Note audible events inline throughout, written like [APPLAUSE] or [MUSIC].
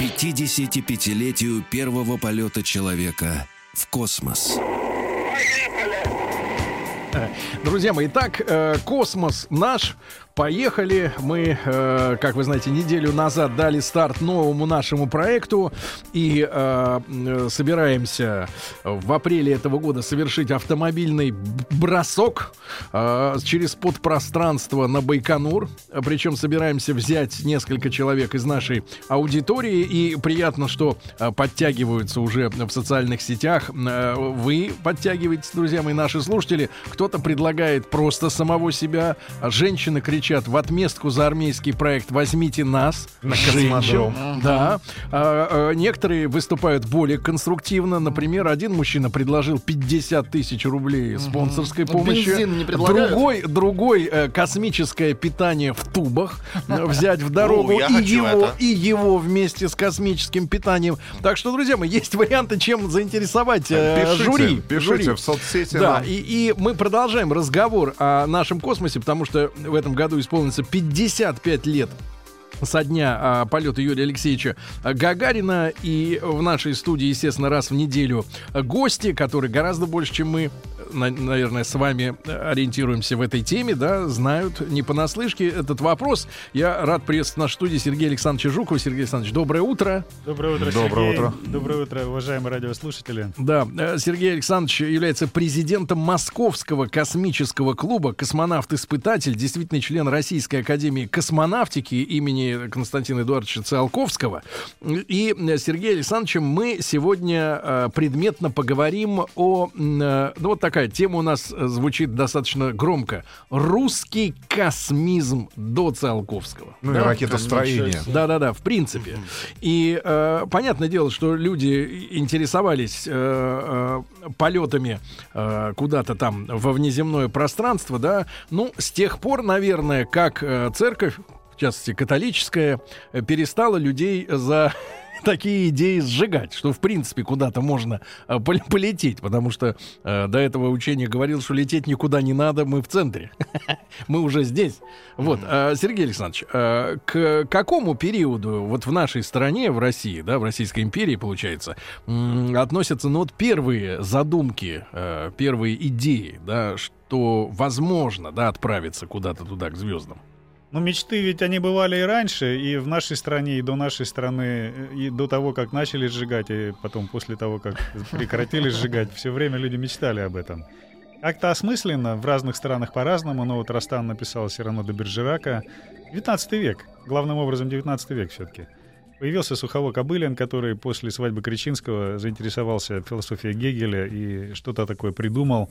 55-летию первого полета человека в космос. Друзья мои, итак, э, космос наш. Поехали. Мы, э, как вы знаете, неделю назад дали старт новому нашему проекту и э, собираемся в апреле этого года совершить автомобильный бросок э, через подпространство на Байконур. Причем собираемся взять несколько человек из нашей аудитории. И приятно, что э, подтягиваются уже в социальных сетях. Э, вы подтягиваетесь, друзья мои, наши слушатели. Кто-то предлагает просто самого себя. Женщины кричат в отместку за армейский проект «Возьмите нас». На женщин. космодром. Да. А, а, некоторые выступают более конструктивно. Например, один мужчина предложил 50 тысяч рублей спонсорской помощи. бензин не предлагают? Другой, другой э, космическое питание в тубах э, [LAUGHS] взять в дорогу. Я и, хочу его, это. и его вместе с космическим питанием. Так что, друзья мои, есть варианты, чем заинтересовать э, Пишите, жюри. пишите Жюри. в соцсети Да, нам. и, и мы продолжаем разговор о нашем космосе, потому что в этом году исполнится 55 лет со дня а, полета Юрия Алексеевича Гагарина. И в нашей студии, естественно, раз в неделю гости, которые гораздо больше, чем мы, на- наверное, с вами ориентируемся в этой теме, да, знают не понаслышке этот вопрос. Я рад приветствовать в нашей студии Сергея Александровича Жукова. Сергей Александрович, доброе утро. Доброе утро, Доброе Сергей. утро. Доброе утро, уважаемые радиослушатели. Да, э, Сергей Александрович является президентом Московского космического клуба, космонавт-испытатель, действительно член Российской академии космонавтики имени Константина Эдуардовича Циолковского. И э, с Сергеем Александровичем мы сегодня э, предметно поговорим о... Ну, вот такая тема у нас э, звучит достаточно громко. Русский космизм до Циолковского. Ну и Да? ракетостроение. Да-да-да, в принципе. И э, понятное дело, что люди интересовались э, э, полетами э, куда-то там во внеземное пространство, да. Ну, с тех пор, наверное, как э, церковь, в частности католическая, перестала людей за [LAUGHS] такие идеи сжигать, что в принципе куда-то можно э, пол- полететь, потому что э, до этого учение говорил, что лететь никуда не надо, мы в центре, [LAUGHS] мы уже здесь. Вот, э, Сергей Александрович, э, к какому периоду вот в нашей стране, в России, да, в Российской империи, получается, м, относятся, ну вот первые задумки, э, первые идеи, да, что возможно, да, отправиться куда-то туда к звездам? Ну, мечты ведь они бывали и раньше, и в нашей стране, и до нашей страны, и до того, как начали сжигать, и потом после того, как прекратили [LAUGHS] сжигать, все время люди мечтали об этом. Как-то осмысленно, в разных странах по-разному, но вот Растан написал Сирано де Бержерака. 19 век, главным образом 19 век все-таки. Появился Сухово Кобылин, который после свадьбы Кричинского заинтересовался философией Гегеля и что-то такое придумал.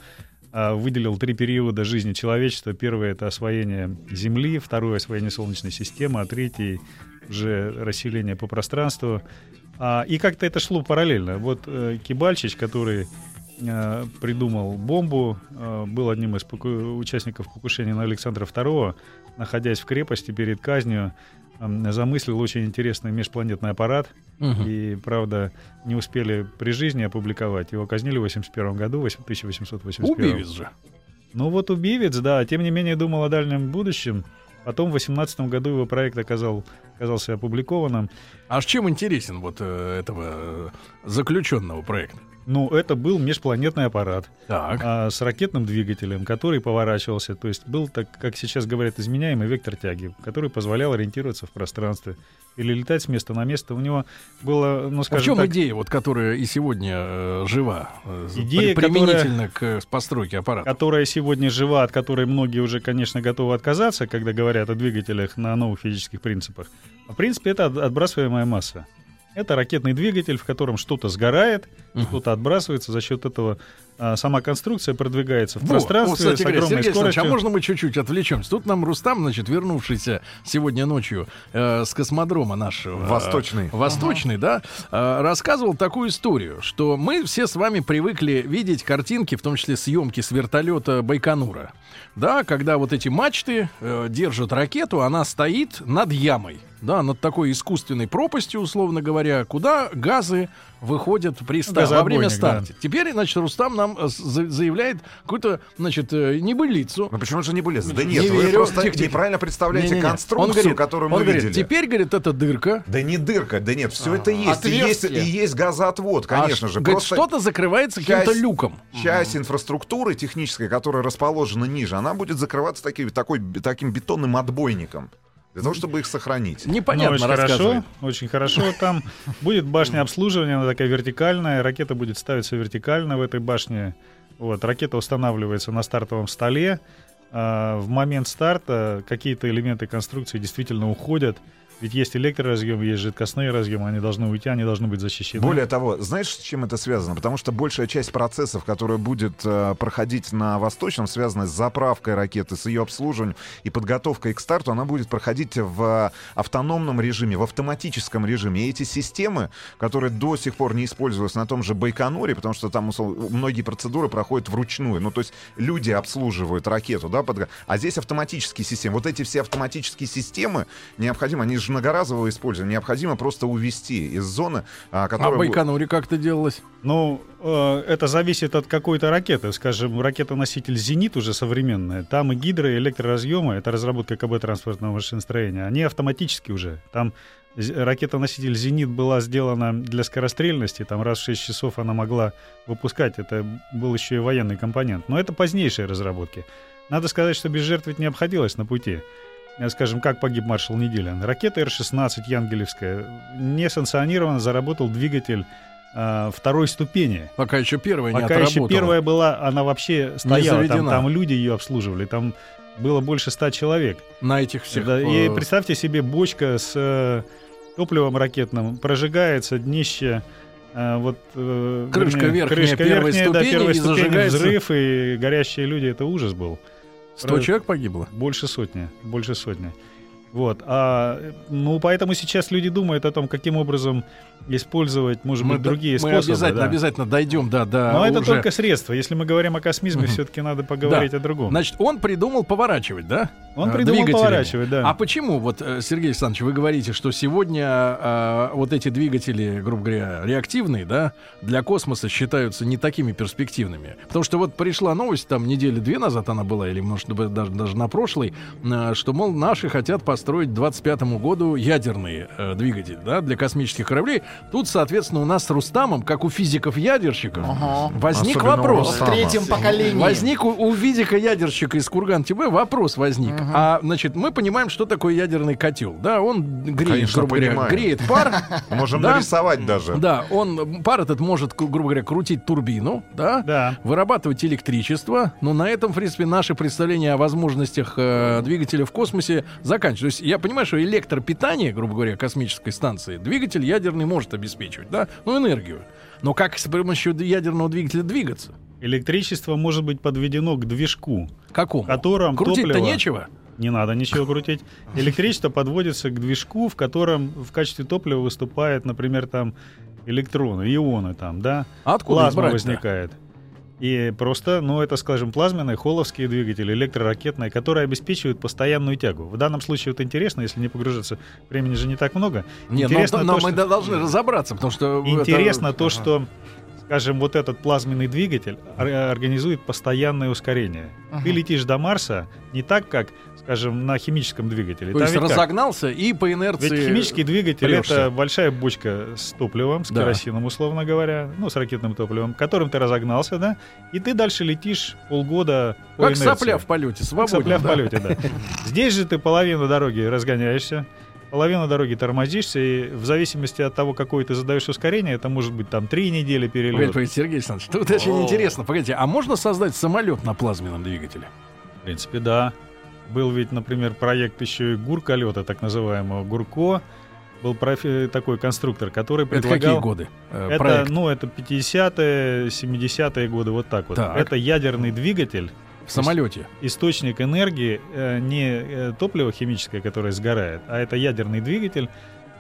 А, Выделил три периода жизни человечества. Первый — это освоение Земли, второе — освоение Солнечной системы, а третий — уже расселение по пространству. А, И как-то это шло параллельно. Вот э, Кибальчич, который э, придумал бомбу, э, был одним из участников покушения на Александра II, находясь в крепости перед казнью, замыслил очень интересный межпланетный аппарат. И, правда, не успели при жизни опубликовать. Его казнили в 81 году, в 1881. Убивец же. Ну вот убивец, да. Тем не менее, думал о дальнем будущем. Потом в 18 году его проект оказал, оказался опубликованным. А с чем интересен вот э, этого э, заключенного проекта? Ну, это был межпланетный аппарат Так. а, с ракетным двигателем, который поворачивался. То есть был, так как сейчас говорят, изменяемый вектор тяги, который позволял ориентироваться в пространстве или летать с места на место. У него было, ну, А в скажем чем так, идея, вот, которая и сегодня э, жива, э, Идея, при- применительно к э, постройке аппарата? которая сегодня жива, от которой многие уже, конечно, готовы отказаться, когда говорят о двигателях на новых физических принципах. А в принципе, это от- отбрасываемая масса. Это ракетный двигатель, в котором что-то сгорает, что-то отбрасывается, за счет этого а, сама конструкция продвигается в Во, пространстве о, кстати с огромной Сергей Александрович, скоростью. а можно мы чуть-чуть отвлечемся? Тут нам Рустам, значит, вернувшийся сегодня ночью э, с космодрома нашего. э, Восточный. Восточный, да, э, рассказывал такую историю, что мы все с вами привыкли видеть картинки, в том числе съемки с вертолета Байконура. Да, когда вот эти мачты э, держат ракету, она стоит над ямой. Да, над такой искусственной пропастью, условно говоря, куда газы выходят при старте, во время старта. Теперь, значит, Рустам нам э, за- заявляет какую-то, значит, э, небылицу. Ну почему же не были? Да Не нет, вы верю. просто Тихо, тихо. неправильно представляете Не-не-не. конструкцию, Он говорит- которую он мы говорит, видели. Теперь, говорит, это дырка. Да не дырка, да нет, все это есть. И есть, и есть газоотвод, конечно А, же. говорит, Просто что-то закрывается каким-то люком. часть инфраструктуры технической, которая расположена ниже, она будет закрываться таки- такой, таким бетонным отбойником. Для того, чтобы их сохранить. Непонятно Ну, очень хорошо, очень хорошо. Там будет башня обслуживания, она такая вертикальная. Ракета будет ставиться вертикально в этой башне. Вот, ракета устанавливается на стартовом столе. А, в момент старта какие-то элементы конструкции действительно уходят. Ведь есть электроразъемы, есть жидкостные разъемы, они должны уйти, они должны быть защищены. Более того, знаешь, с чем это связано? Потому что большая часть процессов, которая будет э, проходить на Восточном, связана с заправкой ракеты, с ее обслуживанием и подготовкой к старту, она будет проходить в автономном режиме, в автоматическом режиме. И эти системы, которые до сих пор не использовались на том же Байконуре, потому что там многие процедуры проходят вручную. Ну, то есть люди обслуживают ракету, да, подго- а здесь автоматические системы. Вот эти все автоматические системы необходимо, они же многоразового использования, необходимо просто увести из зоны, а, А которая... бу- Байконуре как это делалось? Ну, э, это зависит от какой-то ракеты. Скажем, ракета-носитель «Зенит» уже современная. Там и гидро, и электроразъемы, это разработка КБ транспортного машиностроения, они автоматически уже. Там ракета-носитель «Зенит» была сделана для скорострельности, там раз в 6 часов она могла выпускать. Это был еще и военный компонент. Но это позднейшие разработки. Надо сказать, что без жертв ведь не обходилось на пути. Э, Скажем, как погиб маршал Неделин. Ракета Р-16 Янгелевская несанкционированно заработал двигатель а, второй ступени. Пока еще первая не Пока еще первая была, она вообще стояла, там, там люди ее обслуживали, там было больше ста человек. На этих всех... Да, э, и представьте себе, бочка с э, топливом ракетным прожигается, днище, э, вот, э, Крышка верхняя крышка первой верхняя, да, ступени, первой и ступени, зажигается. взрыв, и горящие люди, это ужас был. 100 человек погибло. Больше сотни, больше сотни. Вот, а, ну, поэтому сейчас люди думают о том, каким образом использовать, может быть, другие мы способы. обязательно, да. обязательно дойдем, да, до Но это уже- только средство. Если мы говорим о космизме, Мгм. все-таки надо поговорить Да. о другом. Значит, он придумал поворачивать, да? Он э, придумал поворачивать, да. А почему, вот, э, Сергей Александрович, вы говорите, что сегодня э, вот эти двигатели, грубо говоря, реактивные, да, для космоса считаются не такими перспективными? Потому что вот пришла новость, там недели две назад она была, или, может быть, даже, даже на прошлой, э, что, мол, наши хотят построить к 25 году ядерные э, двигатели, да, для космических кораблей. Тут, соответственно, у нас с Рустамом, как у физиков-ядерщиков, Ага. возник Особенно вопрос. В третьем поколении. Возник у, у физика-ядерщика из Курган ТВ вопрос возник. А, значит, мы понимаем, что такое ядерный котел. Да, он греет, Конечно, грубо говоря, понимаем. греет пар. [LAUGHS] Можем Да. нарисовать даже. Да, он, пар этот может, грубо говоря, крутить турбину, да, Да. вырабатывать электричество. Но на этом, в принципе, наше представление о возможностях э, двигателя в космосе заканчивается. Есть я понимаю, что электропитание, грубо говоря, космической станции, двигатель ядерный может обеспечивать, да, ну, энергию. Но как с помощью ядерного двигателя двигаться? Электричество может быть подведено к движку, Какому? в котором Крутить-то топливо... нечего. Не надо ничего крутить. Электричество подводится к движку, в котором в качестве топлива выступает, например, там электроны, ионы там, да? А откуда Плазма возникает. И просто, ну, это, скажем, плазменные, холловские двигатели, электроракетные, которые обеспечивают постоянную тягу. В данном случае вот интересно, если не погружаться, времени же не так много. Нет, но, интересно но то, мы что- должны разобраться, потому что... это- Интересно то, Ага. что, скажем, вот этот плазменный двигатель ор- организует постоянное ускорение. Ты Ага. летишь до Марса не так, как, скажем, на химическом двигателе. То Там есть ведь как? разогнался и по инерции... Ведь химический двигатель прешься. это большая бочка с топливом, с Да. керосином, условно говоря, ну, с ракетным топливом, которым ты разогнался, да, и ты дальше летишь полгода по Как инерции. сопля в полете, Как свободно. сопля в да. полете, да. [LAUGHS] Здесь же ты половину дороги разгоняешься, половину дороги тормозишься, и в зависимости от того, какое ты задаешь ускорение, это может быть там три недели перелет. погодите, Сергей Александрович, тут очень интересно. Погодите, а можно создать самолет на плазменном двигателе? В принципе, да. Был ведь, например, проект еще и гурколета, так называемого Гурко. был профи- такой конструктор, который Это какие предлагал... годы? э, Это, проект? ну, это 50-е, 70-е годы, вот так вот. Так. Это ядерный двигатель, в самолете. источник энергии, э, не э, топливо химическое, которое сгорает, а это ядерный двигатель,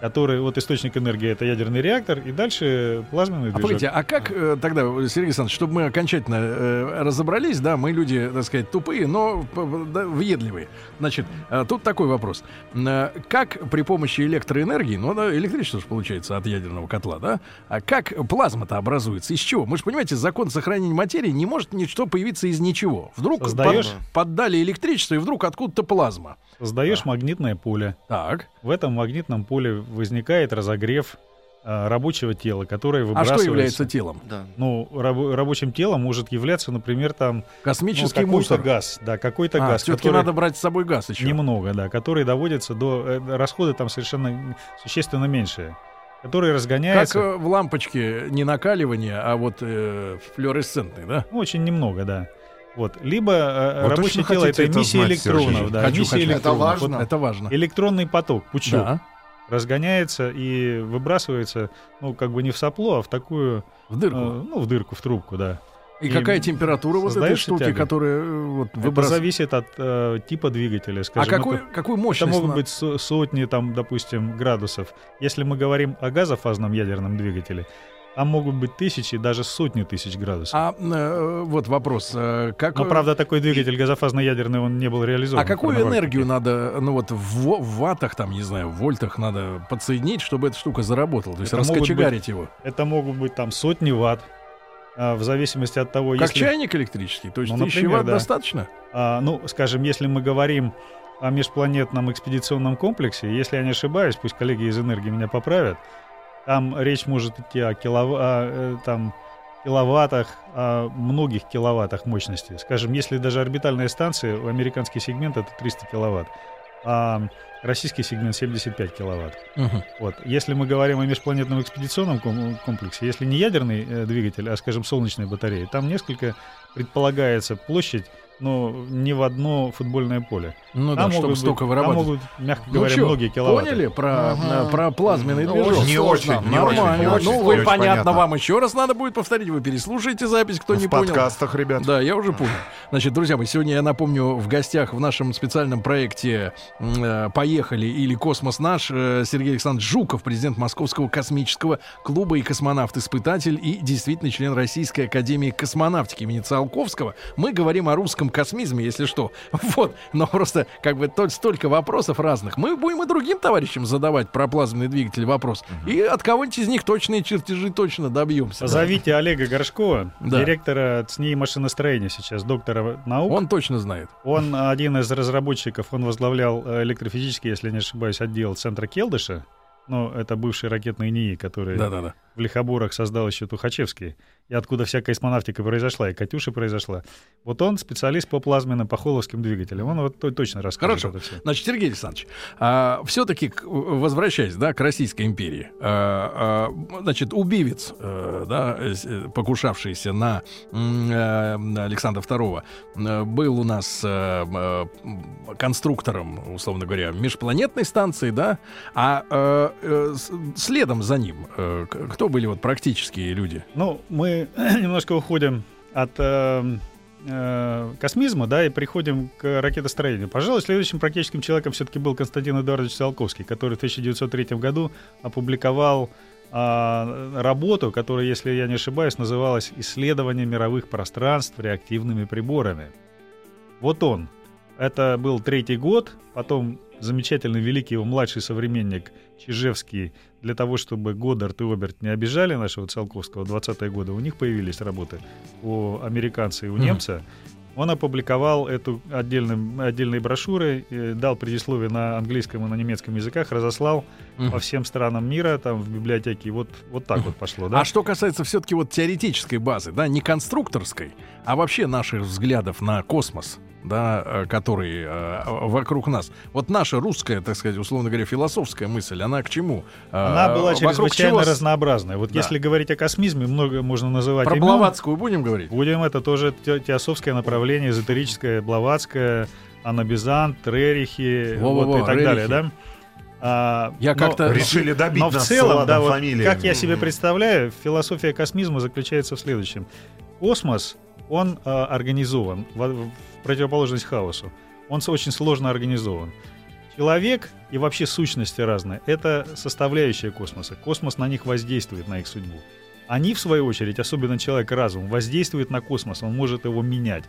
который, вот источник энергии это ядерный реактор, и дальше плазменный А движок. погодите, а как э, тогда, Сергей Александрович, чтобы мы окончательно э, разобрались, да, мы люди, так сказать, тупые, но да, въедливые. Значит, э, тут такой вопрос. Э, как при помощи электроэнергии, ну, да, электричество же получается от ядерного котла, да, а как плазма-то образуется? Из чего? Мы же, понимаете, закон сохранения материи не может ничто появиться из ничего. Вдруг Создаешь? под- поддали электричество, и вдруг откуда-то плазма. Создаешь магнитное поле. Так. В этом магнитном поле возникает разогрев э, рабочего тела, которое А выбрасывается. что является телом? Да. Ну, рабо- рабочим телом может являться, например, там ну, Космический какой-то мусор. газ, да, какой-то А, газ, все-таки который надо брать с собой газ еще. немного, да, который доводится до э, расходы там совершенно существенно меньшие, который Как разгоняется э, в лампочке не накаливание, а вот э, флуоресцентный, да? ну, очень немного, да. Вот. Либо э, Вы рабочее тело это это эмиссия знать, электронов, Сергей? да, Хочу, эмиссия хочу. Это электронов. важно. Вот Это важно. электронный поток, пучок, Да, разгоняется и выбрасывается, ну, как бы не в сопло, а в такую, в э, дырку. ну, в дырку, в трубку, да. и, и какая температура вот этой штуки, тяга. которая э, вот Это выбрасывает? зависит от э, типа двигателя, А скажем. какой, это- какую Это мощность? могут на- быть со- сотни, там, допустим, градусов. Если мы говорим о газофазном ядерном двигателе, там могут быть тысячи, даже сотни тысяч градусов. А э, вот вопрос. э, как, Но, правда, такой двигатель газофазно-ядерный, он не был реализован. а какую энергию надо, ну вот в, в ваттах, там, не знаю, в вольтах надо подсоединить, чтобы эта штука заработала? То есть Это раскочегарить его. Это могут быть там сотни ватт, а, в зависимости от того, Как если... чайник электрический? То есть Ну, тысячи например, ватт да. достаточно? А, ну, скажем, если мы говорим о межпланетном экспедиционном комплексе, если я не ошибаюсь, пусть коллеги из энергии меня поправят, там речь может идти о, килов- о, э, там, киловаттах, о многих киловаттах мощности. Скажем, если даже орбитальная станция, американский сегмент это 300 киловатт, а российский сегмент 75 киловатт. Мгм. Вот. Если мы говорим о межпланетном экспедиционном ком- комплексе, если не ядерный э, двигатель, а, скажем, солнечные батареи, там несколько предполагается площадь, но не в одно футбольное поле. Ну да, Там чтобы могут столько быть- вырабатывать. Там могут, мягко Ну говоря, чё, многие киловатты. Поняли про, Ага. э, про плазменный Ну, движок? Не очень, не Нормально. очень, не очень, ну, вы очень понятно, понятно. вам еще раз надо будет повторить. Вы переслушаете запись, кто в не понял. подкастах, ребят. Да, я уже понял. Значит, друзья мои, сегодня я напомню, в гостях в нашем специальном проекте э, «Поехали» или «Космос наш» э, Сергей Александрович Жуков, президент Московского космического клуба и космонавт-испытатель и действительно член Российской Академии космонавтики имени Циолковского. Мы говорим о русском космизме, если что. [LAUGHS] Вот, но просто как бы то- столько вопросов разных. Мы будем и другим товарищам задавать про плазменный двигатель вопрос. И от кого-нибудь из них точные чертежи точно добьемся. Позовите Олега Горшкова, Да. директора ЦНИ машиностроения сейчас, доктора наук. Он точно знает. Он один из разработчиков, он возглавлял э, электрофизический, если не ошибаюсь, отдел центра Келдыша. Ну, это бывший ракетный НИИ, который Да-да-да. В Лихоборах создал еще Тухачевский, и откуда вся космонавтика произошла, и Катюша произошла. Вот он специалист по плазменным, по холловским двигателям. Он вот то- точно расскажет Хорошо. это все. Значит, Сергей Александрович, все-таки возвращаясь, да, к Российской империи, а, а, значит, убивец, э, да, э, покушавшийся на на Александра II, э, был у нас э, м, конструктором, условно говоря, межпланетной станции, да, а с- следом за ним э, к- были вот практические люди? Ну, мы [CLEARS THROAT] немножко уходим от э, э, космизма, да, и приходим к ракетостроению. Пожалуй, следующим практическим человеком все-таки был Константин Эдуардович Циолковский, который в 1903 году опубликовал а, работу, которая, если я не ошибаюсь, называлась «Исследование мировых пространств реактивными приборами». Вот он. Это был третий год, потом замечательный великий его младший современник Чижевский для того, чтобы Годдард и Оберт не обижали нашего Циолковского в 20-е годы, у них появились работы у американца и у немца. Он опубликовал эту отдельным, отдельные брошюры, э, дал предисловие на английском и на немецком языках, разослал Мгм. по всем странам мира, там в библиотеке. Вот, вот так вот пошло, да? А что касается все-таки вот теоретической базы, да, не конструкторской, а вообще наших взглядов на космос, да, э, который э, вокруг нас. Вот наша русская, так сказать, условно говоря, философская мысль, она к чему? Э, Она была вокруг чрезвычайно чего разнообразная. Вот Да. если говорить о космизме, много можно называть Про имен. Блаватскую будем говорить? Будем, это тоже те- теософское направление, эзотерическое, блаватское, анабизант, рерихи, Во-во-во, вот и так рерихи. далее, да? А, Я как-то- Решили добить но в целом, да, вот как я себе представляю, философия космизма заключается в следующем. Космос, он э, организован, в, в противоположность хаосу. Он очень сложно организован. Человек и вообще сущности разные — это составляющая космоса. Космос на них воздействует, на их судьбу. Они, в свою очередь, особенно человек-разум, воздействует на космос, он может его менять.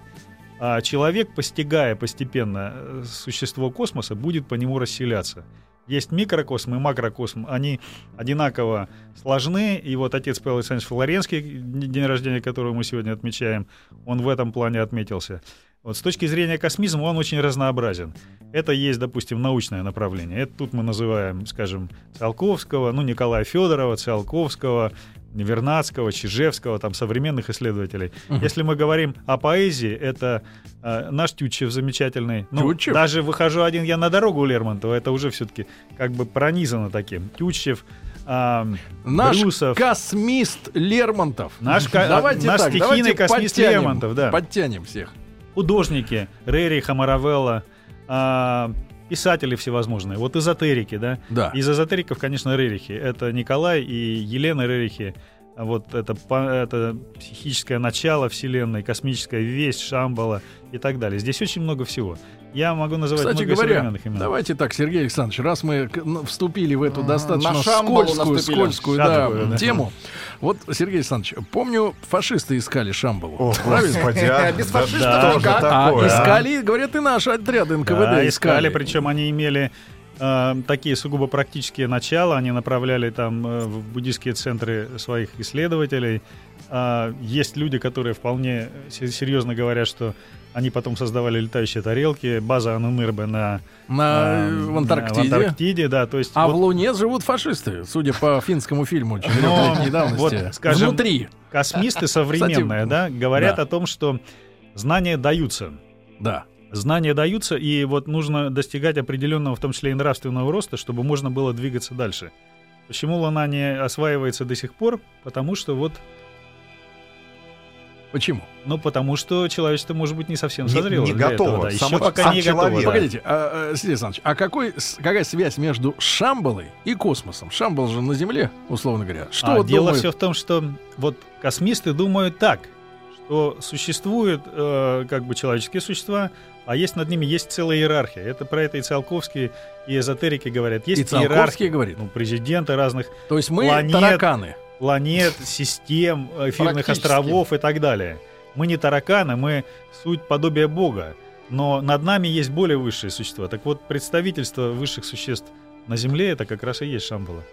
А человек, постигая постепенно э, существо космоса, будет по нему расселяться. Есть микрокосм и макрокосм, они одинаково сложны. И вот отец Павел Александрович Флоренский, день рождения которого мы сегодня отмечаем, он в этом плане отметился. Вот с точки зрения космизма он очень разнообразен. Это есть, допустим, научное направление. Это тут мы называем, скажем, Циолковского, ну, Николая Федорова, Циолковского, Вернадского, Чижевского, там, современных исследователей. Если мы говорим о поэзии, это э, наш Тютчев замечательный. Ну, Тютчев? даже выхожу один я на дорогу у Лермонтова, это уже все-таки как бы пронизано таким. Тютчев, а, Наш Брюсов. космист Лермонтов. Наш давайте наш так, стихийный давайте космист подтянем, Лермонтов, да. Подтянем всех. художники, Рериха, Маравелла, а, писатели всевозможные, вот эзотерики, да. Да. Из эзотериков, конечно, Рерихи. Это Николай и Елена Рерихи. Вот это, это психическое начало Вселенной, космическая весть, Шамбала и так далее. Здесь очень много всего. Я могу называть Кстати много говоря, современных имен. давайте так, Сергей Александрович, раз мы вступили в эту достаточно скользкую, скользкую да, Шаткую, да. тему, вот, Сергей Александрович, помню, фашисты искали Шамбалу. О, Правильно? господи, а? [LAUGHS] Без Да фашистов что же никак. А такое, а? искали, говорят, и наши отряды НКВД Да, искали. искали, причем они имели э, такие сугубо практические начала, они направляли там э, в буддийские центры своих исследователей. А, есть люди, которые вполне се- серьезно говорят, что они потом создавали летающие тарелки, база Анунырбе на, На, э, в Антарктиде. в Антарктиде, да, то есть А вот в Луне живут фашисты, судя по финскому фильму [LAUGHS] четырехлетней давности. вот, скажем, Внутри. космисты современные, да, говорят да. о том, что знания даются. Да. Знания даются, и вот нужно достигать определенного, в том числе и нравственного роста, чтобы можно было двигаться дальше. Почему Луна не осваивается до сих пор? Потому что вот, Почему? ну потому что человечество может быть не совсем Не- созрело не для готово. этого, да. Само- Еще пока сам не готово. человек. да. Погодите, а, а, Сергей Александрович, а какой, какая связь между Шамбалой и космосом? Шамбал же на Земле, условно говоря. Что А, вот дело думают? все в том, что вот космисты думают так, что существуют э, как бы человеческие существа, а есть над ними есть целая иерархия. Это про это и Циолковские, и эзотерики говорят. Есть И Циолковский иерархия, говорит. ну, президенты разных То есть мы планет, тараканы. Планет, систем, эфирных Практически. островов и так далее. Мы не тараканы, мы суть подобия Бога. Но над нами есть более высшие существа. Так вот, представительство высших существ на Земле это как раз и есть Шамбала.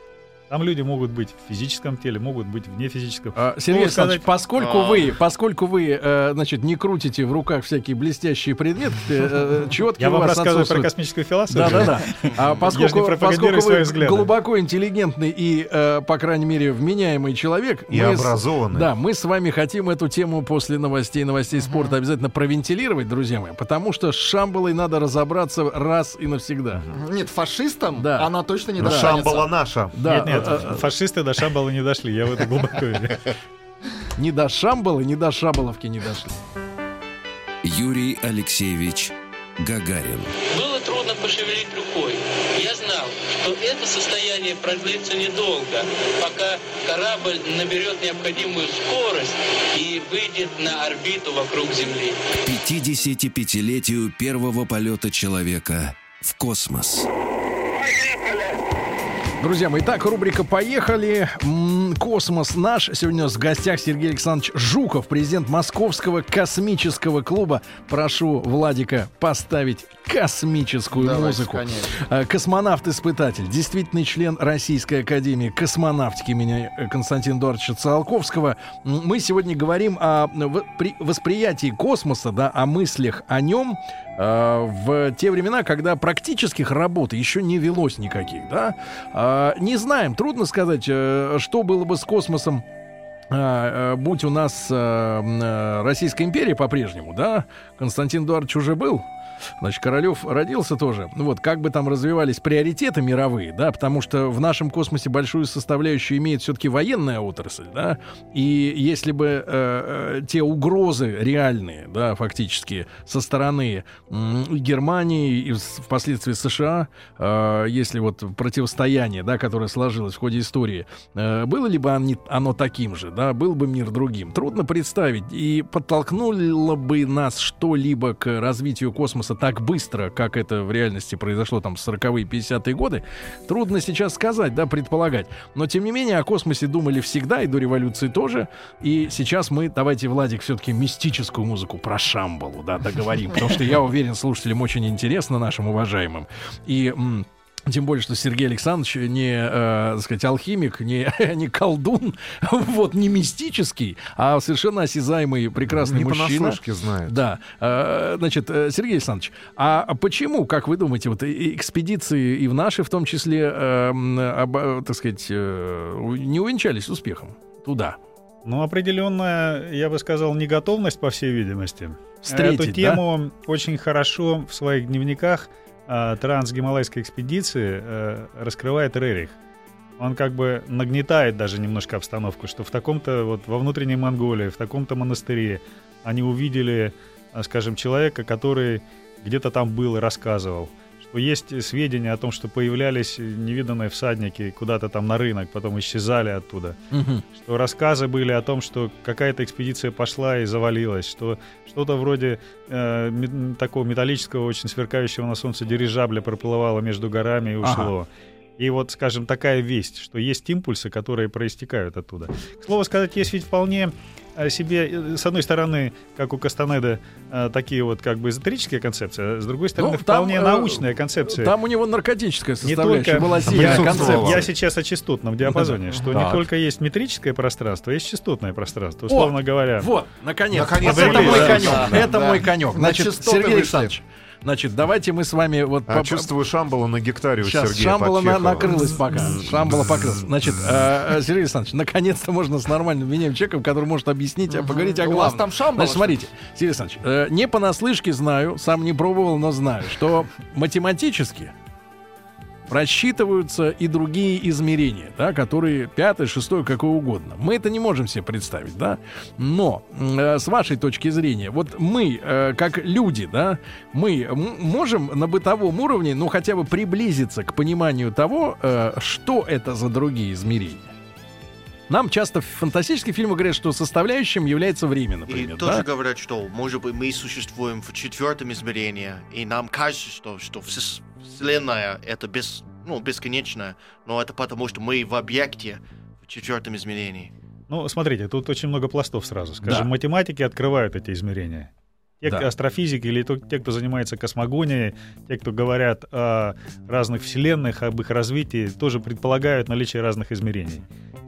Там люди могут быть в физическом теле, могут быть вне физическом. А, Сергей Александрович, сказать- поскольку А. вы, поскольку вы, э, значит, не крутите в руках всякие блестящие предметы, э, четкие Я вам рассказываю про космическую философию. Да, да, да. А поскольку, поскольку вы взгляды. глубоко интеллигентный и, э, по крайней мере, вменяемый человек, И мы с- образованный. да, мы с вами хотим эту тему после новостей, новостей спорта обязательно провентилировать, друзья мои, потому что с Шамбалой надо разобраться раз и навсегда. Нет, фашистам Да. она точно не достанется. Шамбала наша. Да, Нет, нет, э, э, фашисты до Шамбала не дошли, я в это глубоко верю. [LAUGHS] ни до Шамбалы, ни до Шабаловки не дошли. Юрий Алексеевич Гагарин. Было трудно пошевелить рукой. Я знал, что это состояние продлится недолго, пока корабль наберет необходимую скорость и выйдет на орбиту вокруг Земли. К 55-летию первого полета человека в космос. Друзья мои, итак, рубрика «Поехали». Космос наш. Сегодня в гостях Сергей Александрович Жуков, президент Московского космического клуба. Прошу Владика поставить космическую Давайте, музыку. конечно. Э, Космонавт-испытатель, действительный член Российской Академии космонавтики имени э, Константина Эдуардовича Циолковского. Мы сегодня говорим о восприятии космоса, да, о мыслях о нем э, в те времена, когда практических работ еще не велось никаких, да. А, Не знаем, трудно сказать, э, что было бы с космосом а, э, будь у нас Российская империя по-прежнему, да, Константин Эдуардович уже был Значит, Королев родился тоже. Ну Вот, как бы там развивались приоритеты мировые, да, потому что в нашем космосе большую составляющую имеет все-таки военная отрасль, да, и если бы э, э, те угрозы реальные, да, фактически, со стороны м, Германии и впоследствии США, э, если вот противостояние, да, которое сложилось в ходе истории, э, было ли бы они- оно таким же, да, был бы мир другим? Трудно представить. И подтолкнуло бы нас что-либо к развитию космоса так быстро, как это в реальности произошло там в 40-е, 50-е годы, трудно сейчас сказать, да, предполагать. Но, тем не менее, о космосе думали всегда, и до революции тоже. И сейчас мы, давайте, Владик, все-таки мистическую музыку про Шамбалу, да, договорим. Потому что я уверен, слушателям очень интересно, нашим уважаемым. И... тем более, что Сергей Александрович не, э, так сказать, алхимик, не, [LAUGHS] не колдун, [LAUGHS] вот, не мистический, а совершенно осязаемый прекрасный Не мужчина. понаслышке знает. Да. Э, Значит, э, Сергей Александрович, а почему, как вы думаете, вот экспедиции и в наши в том числе, э, м, оба- так сказать, э, не увенчались успехом туда? Ну, определенная, я бы сказал, неготовность, по всей видимости. Встретить, Эту тему очень хорошо в своих дневниках трансгималайской экспедиции э, раскрывает Рерих. Он как бы нагнетает даже немножко обстановку, что в таком-то вот во внутренней Монголии, в таком-то монастыре они увидели, а, скажем, человека, который где-то там был и рассказывал, что есть сведения о том, что появлялись невиданные всадники куда-то там на рынок, потом исчезали оттуда Мгм. что рассказы были о том, что какая-то экспедиция пошла и завалилась, что что-то вроде э, такого металлического, очень сверкающего на солнце дирижабля проплывало между горами и ушло. И вот, скажем, такая весть, что есть импульсы, которые проистекают оттуда. К слову сказать, есть ведь вполне себе, э, с одной стороны, как у Кастанеда, э, такие вот как бы эзотерические концепции, а с другой стороны, Ну, там, вполне э, научная концепция. Там у него наркотическая Не составляющая только- была Я, сильная присутствовала. концепция. я сейчас о частотном диапазоне, что не Так. только есть метрическое пространство, есть частотное пространство, условно говоря. Вот, наконец. Наконец, Вот это мой конек. да, это да. мой конек. На Значит, Сергей. Александрович, значит, давайте мы с вами вот А по- чувствую Шамбала на гектаре у Сейчас Сергея Шамбала на- накрылась пока. Шамбала покрылась. Значит, э, Сергей Александрович, наконец-то можно с нормальным вменяемым человеком, который может объяснить, а поговорить о У вас главном. там Шамбала, Значит, смотрите, Сергей Александрович, э, не понаслышке знаю, сам не пробовал, но знаю, что математически просчитываются и другие измерения, да, которые пятое, шестое, какое угодно. Мы это не можем себе представить, да. Но э, с вашей точки зрения, вот мы, э, как люди, да, мы можем на бытовом уровне, ну, хотя бы приблизиться к пониманию того, э, что это за другие измерения. Нам часто в фантастических фильмах говорят, что составляющим является время, И например. тоже да? говорят, что, может быть, мы существуем в четвертом измерении, и нам кажется, что, что вс- Вселенная — это без, ну, бесконечная, но это потому, что мы в объекте в четвертом измерении. Ну, смотрите, тут очень много пластов сразу. Скажем, Да. математики открывают эти измерения. Те, Да. астрофизики или то- те, кто занимается космогонией, те, кто говорят о разных вселенных, об их развитии, тоже предполагают наличие разных измерений.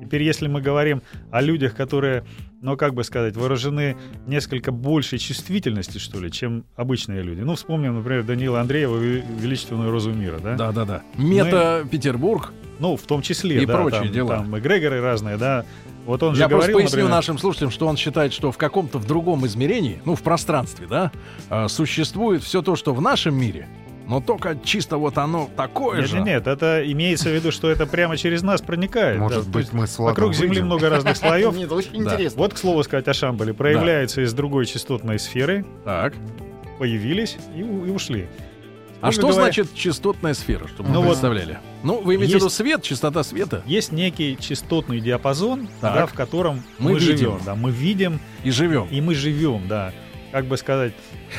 Теперь, если мы говорим о людях, которые, ну, как бы сказать, выражены несколько большей чувствительности, что ли, чем обычные люди. Ну, вспомним, например, Данила Андреева «Ве- «Величественную розу мира», да? Да, да, да. Мета Петербург. Ну, в том числе, И да, прочие там, дела. там эгрегоры разные, да. Вот он же Я просто говорил, поясню например, нашим слушателям, что он считает, что в каком-то в другом измерении, ну, в пространстве, да, э, существует все то, что в нашем мире, но только чисто вот оно такое Нет, же. нет, нет, это имеется в виду, что это прямо через нас проникает. Может да. Быть, мы с Владом Вокруг Земли выйдем? много разных слоев. [LAUGHS] Нет, очень Да. интересно. Вот, к слову сказать о Шамбале, проявляются из другой частотной сферы, Так. появились и, ушли. А что говоря, значит частотная сфера, чтобы Ну вот представляли? Ну, вы имеете в виду свет, частота света Есть некий частотный диапазон, Так. да, в котором Мы мы, видим. живем. Да, мы видим, и живем. и мы живем, да. Как бы сказать...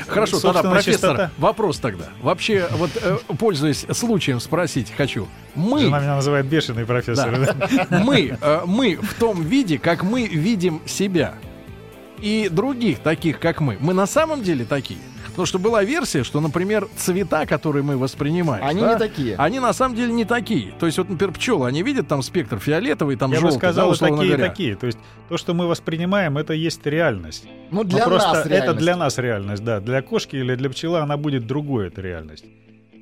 Хорошо, тогда, профессор, частота- вопрос тогда. Вообще, вот, э, пользуясь случаем, спросить хочу. Мы, Жена меня называет бешеный профессор. да. мы, э, мы в том виде, как мы видим себя и других таких, как мы, мы на самом деле такие. Потому что была версия, что, например, цвета, которые мы воспринимаем, Они да, не такие. они на самом деле не такие. То есть, вот, например, пчелы, они видят там спектр фиолетовый, там Я желтый, бы сказал, да, условно такие говоря. такие. То есть то, что мы воспринимаем, это есть реальность. Ну, Ну, для просто нас это реальность. для нас реальность, да. Для кошки или для пчелы она будет другой, эта реальность.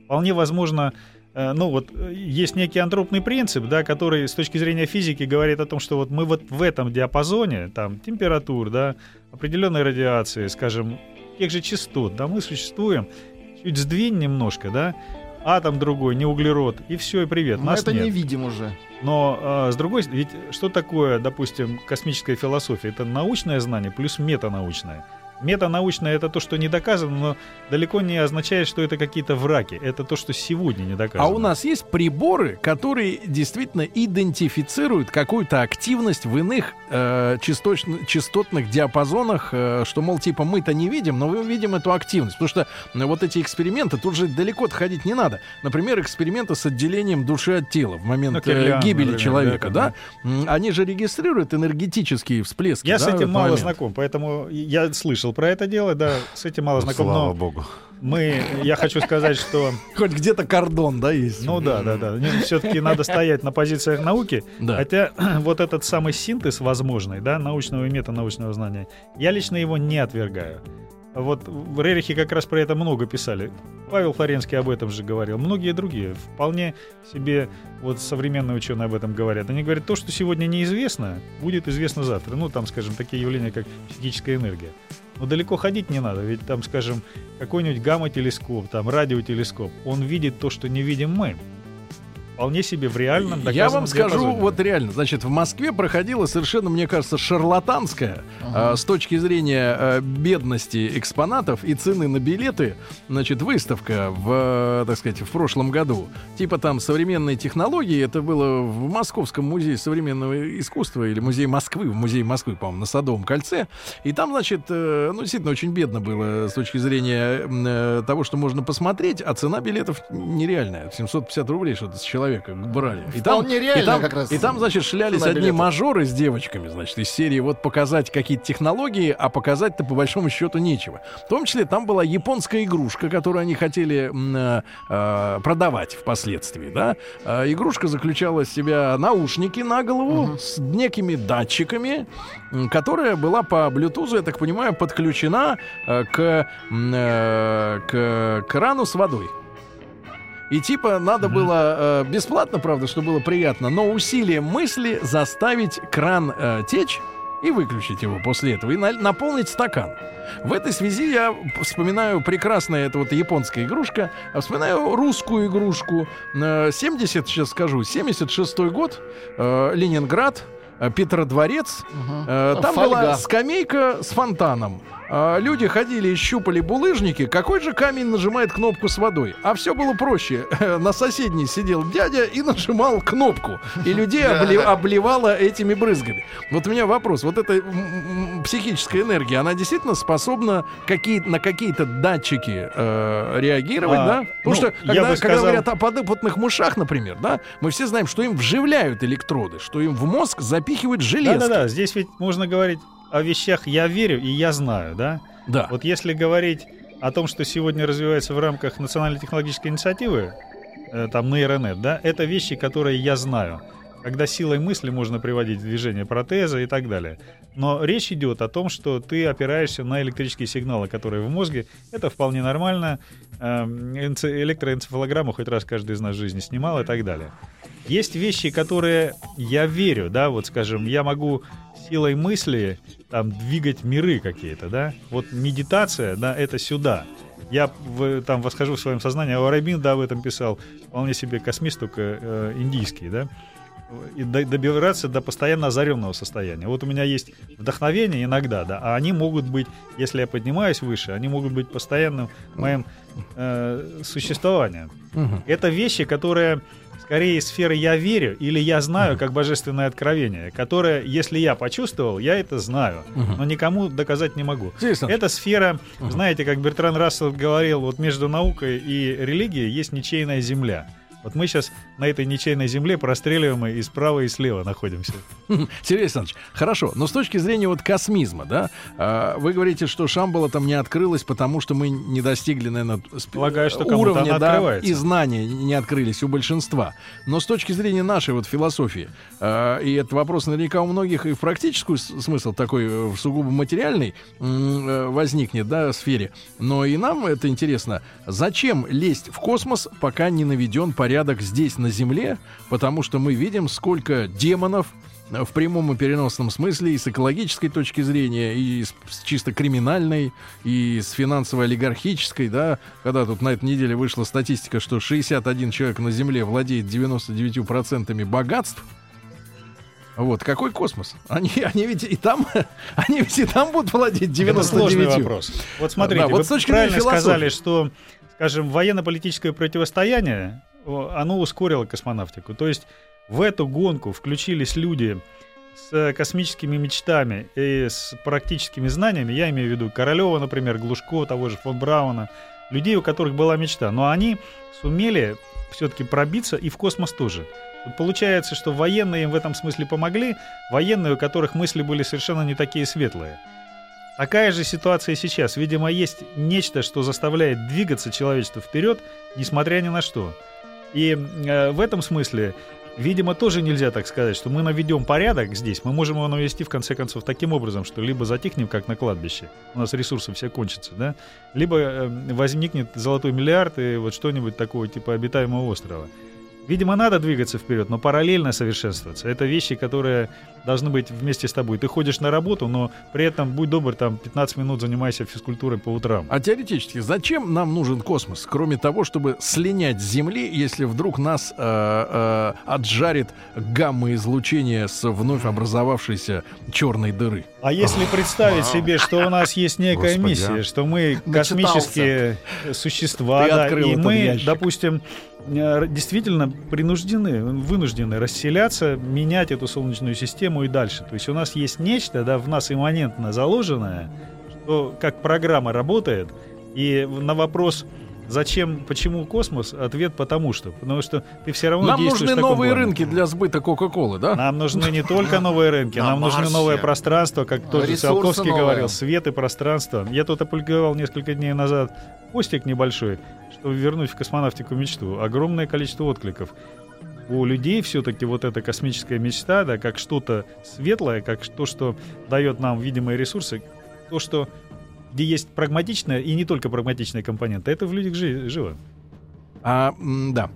Вполне возможно, э, ну вот э, есть некий антропный принцип, да, который с точки зрения физики говорит о том, что вот мы вот в этом диапазоне, там, температур, да, определенной радиации, скажем, тех же частот, да, мы существуем. чуть сдвинь немножко, да, атом другой, не углерод, и все, и привет. Мы Нас это нет. не видим уже. Но а, с другой стороны, ведь что такое, допустим, космическая философия? Это научное знание плюс метанаучное. Метанаучное это то, что не доказано, но далеко не означает, что это какие-то враки. Это то, что сегодня не доказано. А у нас есть приборы, которые действительно идентифицируют какую-то активность в иных э, часточ- частотных диапазонах, э, что, мол, типа мы-то не видим, но мы видим эту активность. Потому что э, вот эти эксперименты, тут же далеко ходить не надо. Например, эксперименты с отделением души от тела в момент Ну, э, гибели например, человека, да, да? Они же регистрируют энергетические всплески. Я да, с этим мало момент. знаком, поэтому я слышал про это дело, да, с этим мало знаком. Слава Но богу. мы, я хочу сказать, что, Хоть где-то кордон, да, есть. ну да, да, да, все-таки надо стоять на позициях науки, Да. хотя [CLEARS THROAT] вот этот самый синтез возможный, да, научного и метанаучного знания, я лично его не отвергаю. Вот в Рерихе как раз про это много писали. Павел Флоренский об этом же говорил. Многие другие вполне себе вот современные ученые об этом говорят. Они говорят, то, что сегодня неизвестно, будет известно завтра. Ну, там, скажем, такие явления, как психическая энергия. Но далеко ходить не надо, ведь там, скажем, какой-нибудь гамма-телескоп, там радиотелескоп, он видит то, что не видим мы. Вполне себе в реальном Я вам скажу, диапазоне. вот реально, значит, в Москве проходила совершенно, мне кажется, шарлатанская Ага. э, с точки зрения э, бедности экспонатов и цены на билеты, значит, выставка в, э, так сказать, в прошлом году. Типа там современные технологии, это было в Московском музее современного искусства или музей Москвы, в музее Москвы, по-моему, на Садовом кольце. И там, значит, э, ну, действительно, очень бедно было с точки зрения э, того, что можно посмотреть, а цена билетов нереальная. 750 рублей что-то с человека брали. И там, и там, как раз и там, значит, шлялись одни мажоры с девочками, значит, из серии вот показать какие-то технологии, а показать-то по большому счету нечего. В том числе там была японская игрушка, которую они хотели э, э, продавать впоследствии, да. А игрушка заключала в себя наушники на голову с некими датчиками, которая была по Bluetooth, я так понимаю, подключена э, к, э, к крану с водой. И типа надо было э, бесплатно, правда, что было приятно, но усилием мысли заставить кран э, течь и выключить его после этого, и на- наполнить стакан. В этой связи я вспоминаю прекрасная эта вот японская игрушка, а вспоминаю русскую игрушку. Э, 70, сейчас скажу, 76 год, э, Ленинград, э, Петродворец. Мгм. Э, Там Фольга. была скамейка с фонтаном. А, Люди ходили и щупали булыжники. Какой же камень нажимает кнопку с водой? А все было проще. [LAUGHS] На соседней сидел дядя и нажимал кнопку. И людей обли- обливало этими брызгами. Вот у меня вопрос. Вот эта психическая энергия, она действительно способна какие, на какие-то датчики э, реагировать, А, да? Потому ну, что когда, бы когда сказал- говорят о подопытных мышах, например, да, мы все знаем, что им вживляют электроды, что им в мозг запихивают железки. Да-да-да, здесь ведь можно говорить о вещах «я верю» и «я знаю», да? Да. Вот если говорить о том, что сегодня развивается в рамках национальной технологической инициативы, э, там нейронет, да, это вещи, которые я знаю. Когда силой мысли можно приводить в движение протеза и так далее. Но речь идет о том, что ты опираешься на электрические сигналы, которые в мозге. Это вполне нормально. Эм, энце- Электроэнцефалограмму хоть раз каждый из нас в жизни снимал и так далее. Есть вещи, которые я верю, да, вот скажем, я могу силой мысли там двигать миры какие-то, да. Вот медитация, да, это сюда. Я в- там восхожу в своем сознании, а Арабин, да, об этом писал, вполне себе космист, только э, индийский, да, и до- добираться до постоянно озаренного состояния. Вот у меня есть вдохновение иногда, да, а они могут быть, если я поднимаюсь выше, они могут быть постоянным моим э, существованием. Мгм. Это вещи, которые скорее сферы «я верю» или «я знаю» как божественное откровение, которое, если я почувствовал, я это знаю, но никому доказать не могу. Это сфера, знаете, как Бертран Рассел говорил, вот между наукой и религией есть ничейная земля. Вот мы сейчас на этой ничейной земле простреливаемой и справа, и слева находимся. [LAUGHS] Сергей Александрович, хорошо, но с точки зрения вот космизма, да, а, вы говорите, что Шамбала там не открылась, потому что мы не достигли, наверное, Полагаю, что уровня, да, и знания не открылись у большинства. Но с точки зрения нашей вот философии, а, и это вопрос наверняка у многих и в практическую смысл такой, э, в сугубо материальный э, возникнет, да, сфере, но и нам это интересно, зачем лезть в космос, пока не наведен порядок здесь, на Земле, потому что мы видим, сколько демонов, в прямом и переносном смысле, и с экологической точки зрения, и с, с чисто криминальной, и с финансово-олигархической, да, когда тут на этой неделе вышла статистика, что 61 человек на Земле владеет 99% богатств, вот, какой космос? Они, они ведь и там, [LAUGHS] они ведь и там будут владеть 99. Это сложный вопрос. Вот смотрите, Да, вот вы с точки правильно сказали, что, скажем, военно-политическое противостояние, оно ускорило космонавтику. То есть в эту гонку включились люди с космическими мечтами и с практическими знаниями, я имею в виду Королева, например, Глушко, того же фон Брауна, людей, у которых была мечта, но они сумели все-таки пробиться и в космос тоже. Получается, что военные им в этом смысле помогли, военные, у которых мысли были совершенно не такие светлые. Такая же ситуация сейчас. Видимо, есть нечто, что заставляет двигаться человечество вперед, несмотря ни на что. И э, в этом смысле, видимо, тоже нельзя так сказать, что мы наведем порядок здесь. Мы можем его навести, в конце концов, таким образом, что либо затихнем, как на кладбище, у нас ресурсы все кончатся, да, либо э, возникнет золотой миллиард и вот что-нибудь такого типа обитаемого острова. Видимо, надо двигаться вперед, но параллельно совершенствоваться. Это вещи, которые должны быть вместе с тобой. Ты ходишь на работу, но при этом, будь добр, там 15 минут занимайся физкультурой по утрам. А теоретически, зачем нам нужен космос, кроме того, чтобы слинять с Земли, если вдруг нас э, э, отжарит гамма-излучение с вновь образовавшейся черной дыры? А если представить себе, что у нас есть некая Господи, миссия, а. что мы космические существа, Ты да, и мы, ящик. допустим, действительно принуждены, вынуждены расселяться, менять эту Солнечную систему и дальше. То есть у нас есть нечто, да, в нас имманентно заложенное, что как программа работает, и на вопрос Зачем, почему космос? Ответ потому что. Потому что ты все равно Нам нужны новые плане. рынки для сбыта Кока-Колы, да? Нам нужны не только [LAUGHS] новые рынки, На нам нужны новое пространство, как тот же Ресурсы Циолковский говорил, свет и пространство. Я тут опубликовал несколько дней назад постик небольшой, чтобы вернуть в космонавтику мечту. Огромное количество откликов. У людей все-таки вот эта космическая мечта, да, как что-то светлое, как то, что дает нам видимые ресурсы, то, что где есть прагматичная и не только прагматичная компонента, это в людях жи- живо. А, да.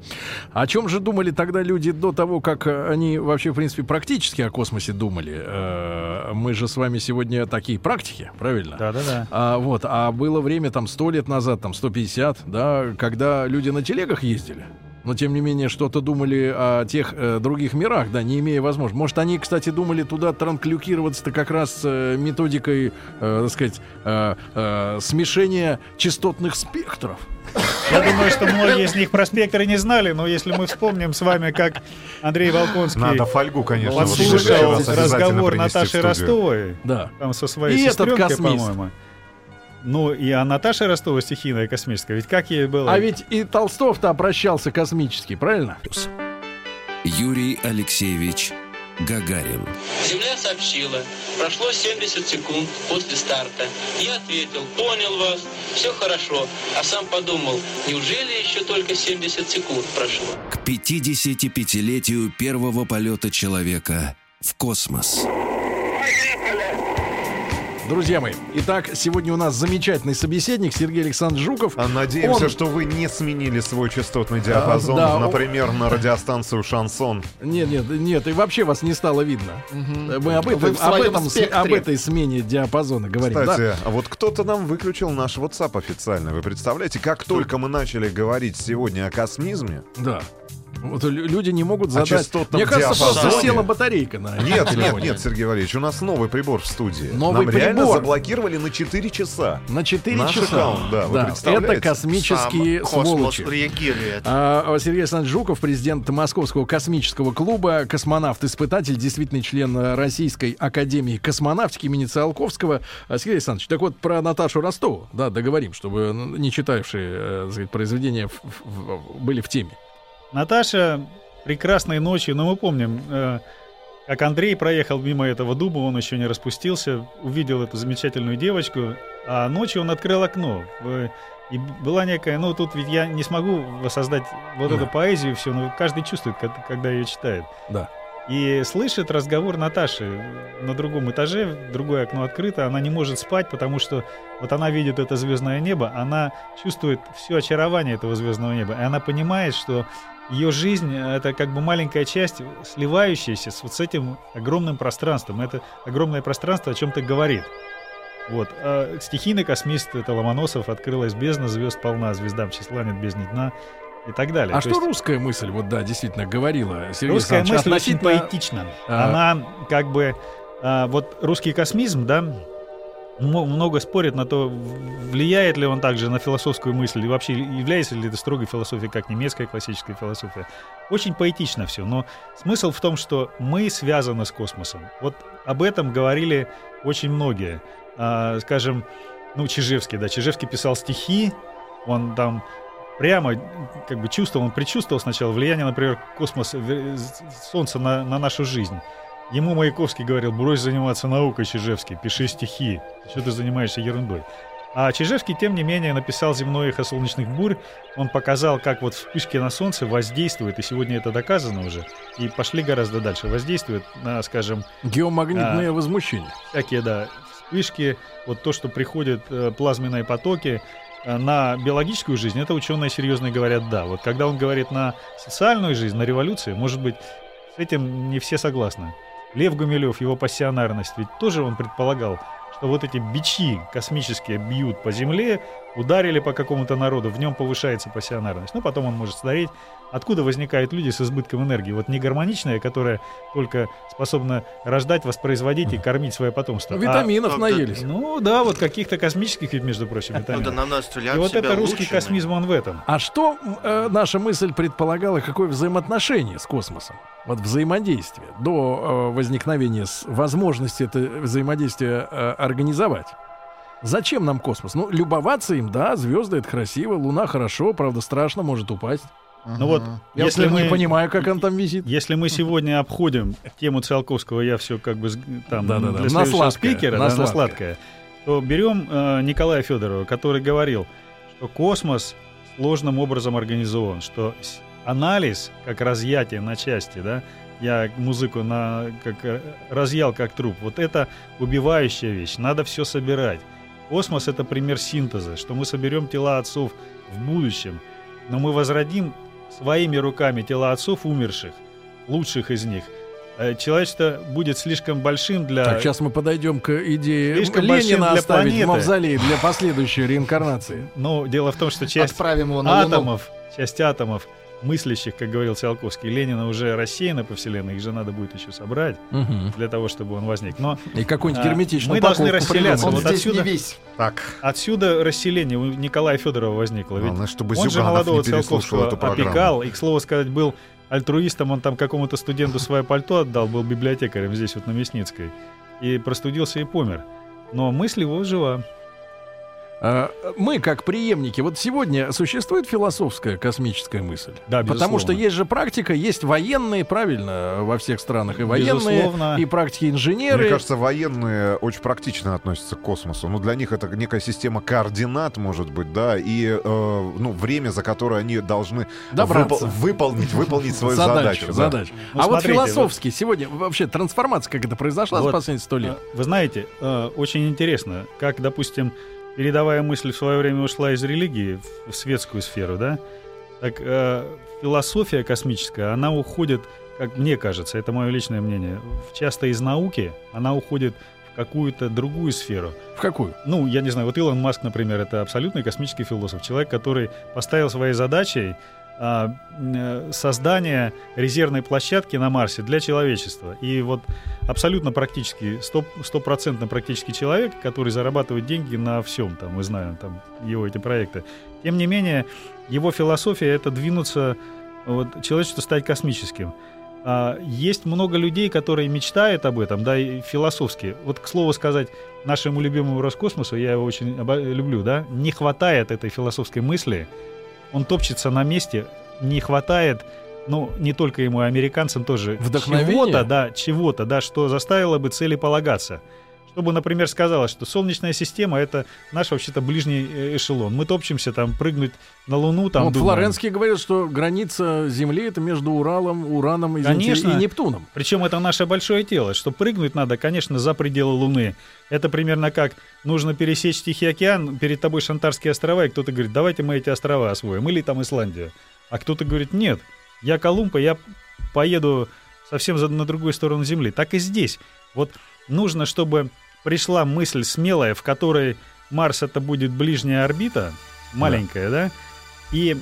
О чем же думали тогда люди до того, как э, они вообще, в принципе, практически о космосе думали? Э, Мы же с вами сегодня такие практики, правильно? Да-да-да. А, вот, а было время там 100 лет назад, там 150, да, когда люди на телегах ездили. Но, тем не менее, что-то думали о тех э, других мирах, да, не имея возможности. Может, они, кстати, думали туда транклюкироваться-то как раз э, методикой, э, так сказать, э, э, смешения частотных спектров. Я думаю, что многие из них про спектры не знали, но если мы вспомним с вами, как Андрей Волконский Надо фольгу, конечно, вот подслушал обязательно разговор Наташи. Ростовой Да. там со своей И этот сестренкой, космист. по-моему. Ну, и а Наташа Ростова стихийная космическая, ведь как ей было? А ведь и Толстов-то обращался космически, правильно? Юрий Алексеевич Гагарин. Земля сообщила, прошло 70 секунд после старта. Я ответил, понял вас, все хорошо. А сам подумал, неужели еще только 70 секунд прошло? К 55-летию первого полета человека в космос. Друзья мои, итак, сегодня у нас замечательный собеседник Сергей Александрович Жуков. А Надеемся, Он- что вы не сменили свой частотный диапазон, да, он- например, на радиостанцию «Шансон». Нет, нет, нет, и вообще вас не стало видно. Мы об, Вы этом, об, этом, с- спектре. об этой смене диапазона говорим. да? Кстати, а вот кто-то нам выключил наш WhatsApp официально. Вы представляете, как только мы начали говорить сегодня о космизме, Да. Вот лю- люди не могут О задать. частотном Мне кажется, просто диапазоне. села батарейка на Нет, нет, телефоне. нет, Сергей Валерьевич, у нас новый прибор в студии. Новый Нам реально прибор. заблокировали на 4 часа. На 4 Наш часа. аккаунт, да, вы это космические Сам космос сволочи. реагирует. А, Сергей Александрович Жуков, президент Московского космического клуба, космонавт-испытатель, действительный член э, Российской академии космонавтики имени Циолковского. А, Сергей Александрович, так вот про Наташу Ростову, да, договорим, чтобы не читавшие э, сказать, произведения в- в- в- были в теме. Наташа прекрасной ночью, но мы помним, э, как Андрей проехал мимо этого дуба, он еще не распустился, увидел эту замечательную девочку, а ночью он открыл окно. в- И была некая, ну тут ведь я не смогу воссоздать вот Да. эту поэзию все, но каждый чувствует, как- когда ее читает. Да. И слышит разговор Наташи на другом этаже, другое окно открыто, она не может спать, потому что вот она видит это звездное небо, она чувствует все очарование этого звездного неба, и она понимает, что ее жизнь — это как бы маленькая часть, сливающаяся с вот с этим огромным пространством. Это огромное пространство о чем-то говорит. Вот. А стихийный космист — это Ломоносов, открылась бездна, звезд полна, звездам числа нет бездни дна и так далее. А То что есть русская мысль, вот да, действительно, говорила Сергей русская мысль очень относительно- поэтична. а, Она как бы... а, вот русский космизм, да, много спорят на то, влияет ли он также на философскую мысль, и вообще является ли это строгой философией, как немецкая классическая философия. Очень поэтично все, но смысл в том, что мы связаны с космосом. Вот об этом говорили очень многие. А, скажем, ну, Чижевский, да, Чижевский писал стихи, он там прямо как бы чувствовал, он предчувствовал сначала влияние, например, космоса, с- Солнца на, на нашу жизнь. Ему Маяковский говорил, брось заниматься наукой, Чижевский, пиши стихи, что ты занимаешься ерундой. А Чижевский, тем не менее, написал «Земное эхо солнечных бурь». Он показал, как вот вспышки на Солнце воздействуют, и сегодня это доказано уже, и пошли гораздо дальше, воздействуют на, скажем, Геомагнитное А. возмущение. всякие, да, вспышки, вот то, что приходят э, плазменные потоки э, на биологическую жизнь, это ученые серьезно говорят да. Вот когда он говорит на социальную жизнь, на революцию, может быть, с этим не все согласны. Лев Гумилев, его пассионарность, ведь тоже он предполагал, что вот эти бичи космические бьют по Земле, ударили по какому-то народу, в нем повышается пассионарность. Ну, потом он может смотреть, откуда возникают люди с избытком энергии. Вот не гармоничная, которая только способна рождать, воспроизводить и кормить свое потомство. А- Витаминов да, наелись. ну да, вот каких-то космических, между прочим, Ну, да витаминов. И вот это русский космизм, он в этом. А что э, наша мысль предполагала, какое взаимоотношение с космосом? Вот взаимодействие до э, возникновения с возможности это взаимодействие э, организовать. Зачем нам космос? Ну, любоваться им, да, звезды это красиво, Луна хорошо, правда, страшно, может упасть. Ну вот, Я если мы, не понимаю, как он там висит. если мы сегодня обходим тему Циолковского, я все как бы там Да-да-да, для на следующего сладкое, спикера, на да, на сладкое. сладкое, то берем э, Николая Федорова, который говорил, что космос сложным образом организован, что анализ, как разъятие на части, да, я музыку на, как, э, разъял как труп, вот это убивающая вещь, надо все собирать. Космос — это пример синтеза, что мы соберем тела отцов в будущем, но мы возродим своими руками тела отцов умерших, лучших из них. Э, Человечество будет слишком большим для... Так, сейчас мы подойдем к идее Слишком Ленина для оставить планеты. в мавзолей для последующей реинкарнации. Но дело в том, что часть Отправим его на Луну. атомов, часть атомов, мыслящих, как говорил Циолковский, Ленина уже рассеяна по Вселенной, их же надо будет еще собрать для того, чтобы он возник. Но И какую-нибудь А, герметичную мы должны расселяться. Вот здесь отсюда- не весь. Так, отсюда расселение у Николая Федорова возникло. Ведь главное, чтобы он же молодого Циолковского опекал, и, к слову сказать, был альтруистом, он там какому-то студенту свое пальто отдал, был библиотекарем здесь вот на Мясницкой, и простудился и помер. Но мысль его жива. А, Мы, как преемники, вот сегодня существует философская космическая мысль? Да, Потому безусловно. что есть же практика, есть военные, правильно, во всех странах, и военные, Безусловно. и практики инженеры. Мне кажется, военные очень практично относятся к космосу. Ну, для них это некая система координат, может быть, да, и э, ну, время, за которое они должны выпол- выполнить, выполнить свою задачу. да. задачу. Ну, а вот смотрите, философски сегодня вообще трансформация как это произошла Вот, за последние сто лет? Э, Вы знаете, э, очень интересно, как, допустим, передовая мысль в свое время ушла из религии в- светскую сферу, да? Так э, философия космическая, она уходит, как мне кажется, это мое личное мнение, часто из науки, она уходит в какую-то другую сферу. В какую? Ну, я не знаю, вот Илон Маск, например, это абсолютный космический философ, человек, который поставил своей задачей а, э, создание резервной площадки на Марсе для человечества. И вот абсолютно практически, сто- стопроцентно практически человек, который зарабатывает деньги на всем, там, мы знаем, там, его эти проекты. Тем не менее, его философия — это двинуться, вот, человечеству стать космическим. А, есть много людей, которые мечтают об этом, да, и философски. Вот, к слову сказать, нашему любимому Роскосмосу, я его очень люблю, да, не хватает этой философской мысли, он топчется на месте, не хватает, ну, не только ему, и американцам тоже, Вдохновения? чего-то, да, чего-то, да, что заставило бы цели полагаться. Чтобы, например, сказалось, что Солнечная система — это наш вообще-то ближний э, эшелон. Мы топчемся там, прыгнуть на Луну, там, вот думаем. Флоренский говорит, что граница Земли это между Уралом, Ураном извините, Конечно. и Нептуном. Причем это наше большое тело. Что прыгнуть надо, конечно, за пределы Луны. Это примерно как нужно пересечь Тихий океан, перед тобой Шантарские острова, и кто-то говорит, давайте мы эти острова освоим, или там Исландию. А кто-то говорит, нет, Я Колумб, и я поеду совсем на другую сторону Земли. Так и здесь. Вот нужно, чтобы пришла мысль смелая, в которой Марс это будет ближняя орбита, маленькая, да, и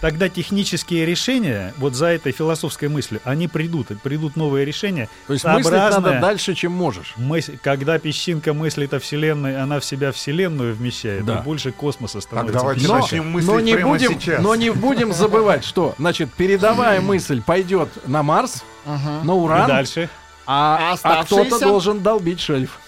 тогда технические решения, вот за этой философской мыслью, они придут, придут новые решения. То есть мыслить надо дальше, чем можешь. Мысль- когда песчинка мыслит о Вселенной, она в себя Вселенную вмещает, Да. и больше космоса становится. давайте Но, начнем мыслить но не прямо будем, сейчас. но не будем забывать, что, значит, передовая мысль пойдет на Марс, на И Уран, дальше. а, а Оставшиеся? кто-то должен долбить шельф.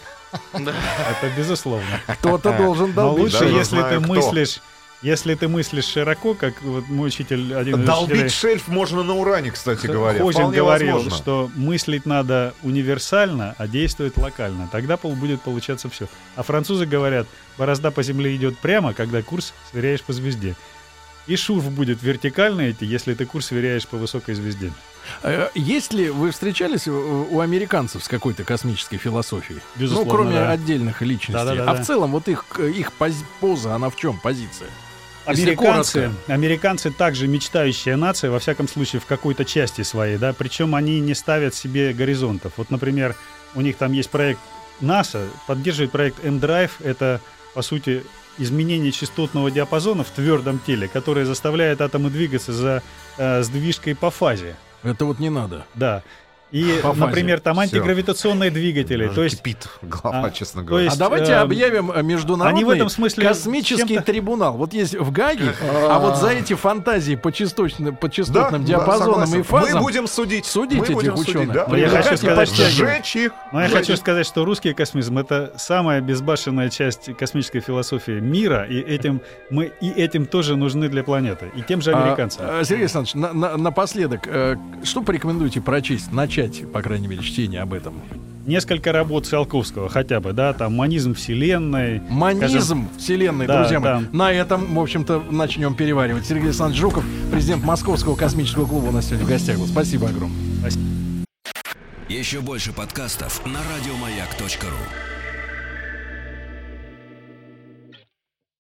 Это безусловно. Кто-то должен Но долбить лучше, Даже шельф. если ты мыслишь, если ты мыслишь широко, как вот мой учитель, один из Долбить учителей, шельф можно на уране, кстати говоря. Хозин Вполне говорил, возможно. что мыслить надо универсально, а действовать локально. Тогда пол- будет получаться все. А французы говорят, борозда по земле идет прямо, когда курс сверяешь по звезде. И шурф будет вертикально идти, если ты курс сверяешь по высокой звезде. Э, Есть ли вы встречались у американцев с какой-то космической философией? Безусловно, ну, кроме да. отдельных личностей. Да-да-да-да. А в целом, вот их, их поза, она в чем позиция? Американцы, американцы также мечтающая нация, во всяком случае, в какой-то части своей, да, причем они не ставят себе горизонтов. Вот, например, у них там есть проект НАСА, поддерживает проект M-Drive, это, по сути, изменение частотного диапазона в твердом теле, которое заставляет атомы двигаться за э, сдвижкой по фазе. Это вот не надо. Да. И, По фазе. например, там Всё. антигравитационные двигатели. Даже То есть кипит [LAUGHS] голова, а, честно то говоря. есть, а давайте эм, объявим э, международный они в этом смысле космический трибунал. Вот есть в Гаге, а вот за эти фантазии по, частотным, по частотным Да, диапазонам да, и фазам Мы будем судить. судить Мы этих будем ученых. судить, да. Но я хочу сказать, что-. Сжечь их. Но я хочу сказать, что русский космизм это самая безбашенная часть космической философии мира, и этим мы и этим тоже нужны для планеты, и тем же американцам. А, а, Сергей Александрович, на- на- напоследок, э, что порекомендуете прочесть, начать, по крайней мере, чтение об этом? Несколько работ Циолковского хотя бы, да, там манизм вселенной. Манизм Вселенной, Да, друзья мои. да. На этом, в общем-то, начнем переваривать. Сергей Александрович Жуков, президент Московского космического клуба у нас сегодня в гостях был. Спасибо огромное. Еще больше подкастов на радиомаяк.ру.